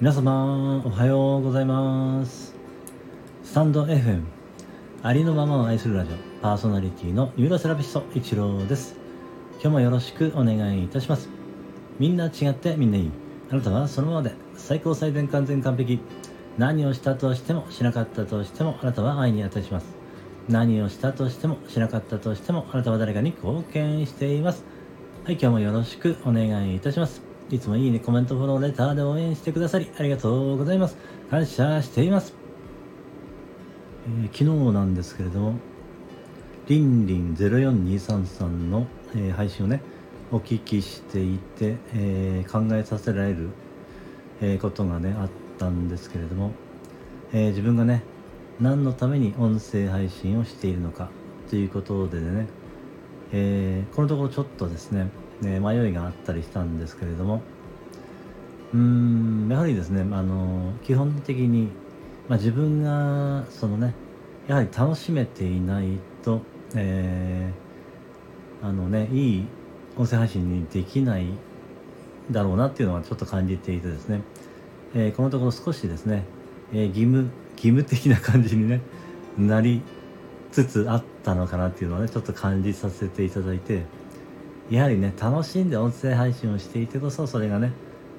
皆様おはようございます。スタンド FM ありのままを愛するラジオパーソナリティのニューロセラピスト一郎です。今日もよろしくお願いいたします。みんな違ってみんないい。あなたはそのままで。最高最善完全完璧。何をしたとしてもしなかったとしてもあなたは愛に値します。何をしたとしてもしなかったとしてもあなたは誰かに貢献しています。はい今日もよろしくお願いいたします。いつもいいね、コメント、フォロー、レターで応援してくださりありがとうございます。感謝しています。えー、昨日なんですけれども、りんりん04233の、えー、配信をね、お聞きしていて、えー、考えさせられる、えことがね、あったんですけれども、え自分がね、何のために音声配信をしているのかということでね、えこのところちょっとですね、ね、迷いがあったりしたんですけれども。うんやはりですねあの基本的に、まあ、自分がそのねやはり楽しめていないと、えー、あのねいい音声配信にできないだろうなっていうのはちょっと感じていてですね、えー、このところ少しですね、えー、義務義務的な感じにねなりつつあったのかなっていうのはねちょっと感じさせていただいてやはりね楽しんで音声配信をしていてこそそれがね、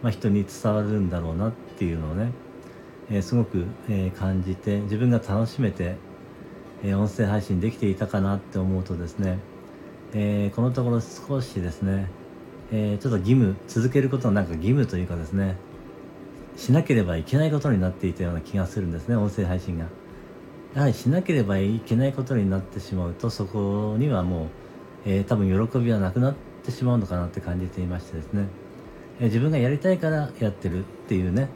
まあ、人に伝わるんだろうなっていうのをね、えー、すごく、えー、感じて自分が楽しめて、えー、音声配信できていたかなって思うとですね、えこのところ少しですね、えちょっと義務続けることのなんか義務というかですねしなければいけないことになっていたような気がするんですね音声配信が。やはりしなければいけないことになってしまうとそこにはもうえー、多分喜びはなくなってしまうのかなって感じていましてですね、えー、自分がやりたいからやってるっていうね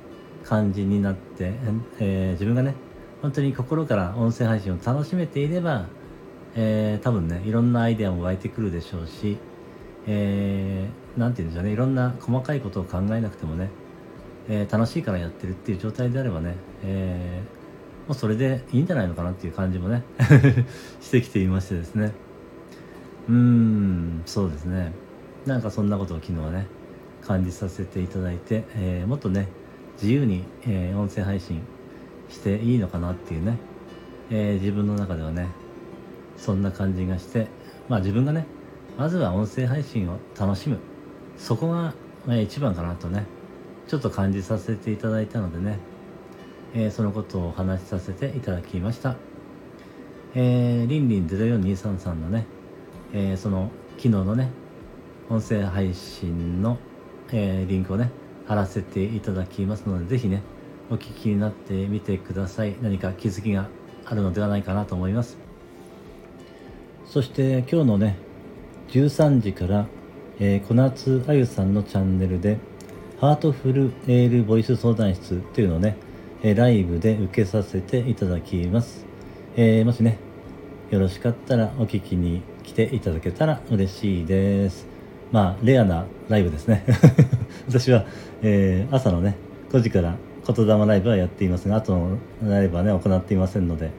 感じになって、えー、自分がね本当に心から音声配信を楽しめていれば、えー、多分ねいろんなアイデアも湧いてくるでしょうし、えー、て言うんでしょうねいろんな細かいことを考えなくてもね、えー、楽しいからやってるっていう状態であればね、えー、もうそれでいいんじゃないのかなっていう感じもね してきていましてですね。うんそうですね。なんかそんなことを昨日はね感じさせていただいて、えー、もっとね自由に、えー、音声配信していいのかなっていうね、えー、自分の中ではねそんな感じがしてまあ自分がねまずは音声配信を楽しむ。そこが、え一番かなとねちょっと感じさせていただいたのでね、えそのことをお話しさせていただきました。えー、リンリン04233のねえー、その昨日のね音声配信の、えー、リンクをね貼らせていただきますのでぜひねお聞きになってみてください。何か気づきがあるのではないかなと思います。そして今日のね13時から、えー、小夏あゆさんのチャンネルでハートフルエールボイス相談室というのをね、えライブで受けさせていただきます、えー、もしねよろしかったらお聞きにていただけたら嬉しいです。まあ、レアなライブですね。私は、えー、朝のね、5時から言霊ライブはやっていますが、後のライブはね、行っていませんので、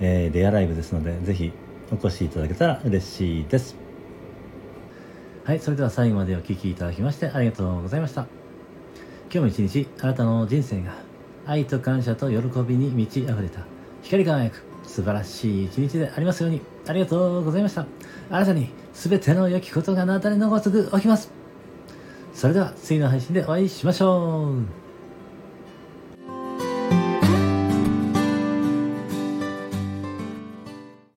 えー、レアライブですので、ぜひお越しいただけたら嬉しいです。はい、それでは最後までお聴きいただきましてありがとうございました。今日も一日、あなたの人生が愛と感謝と喜びに満ち溢れた光り輝く素晴らしい一日でありますように。ありがとうございました。あなたに全ての良きことがなたれのごとく起きます。それでは次の配信でお会いしましょう。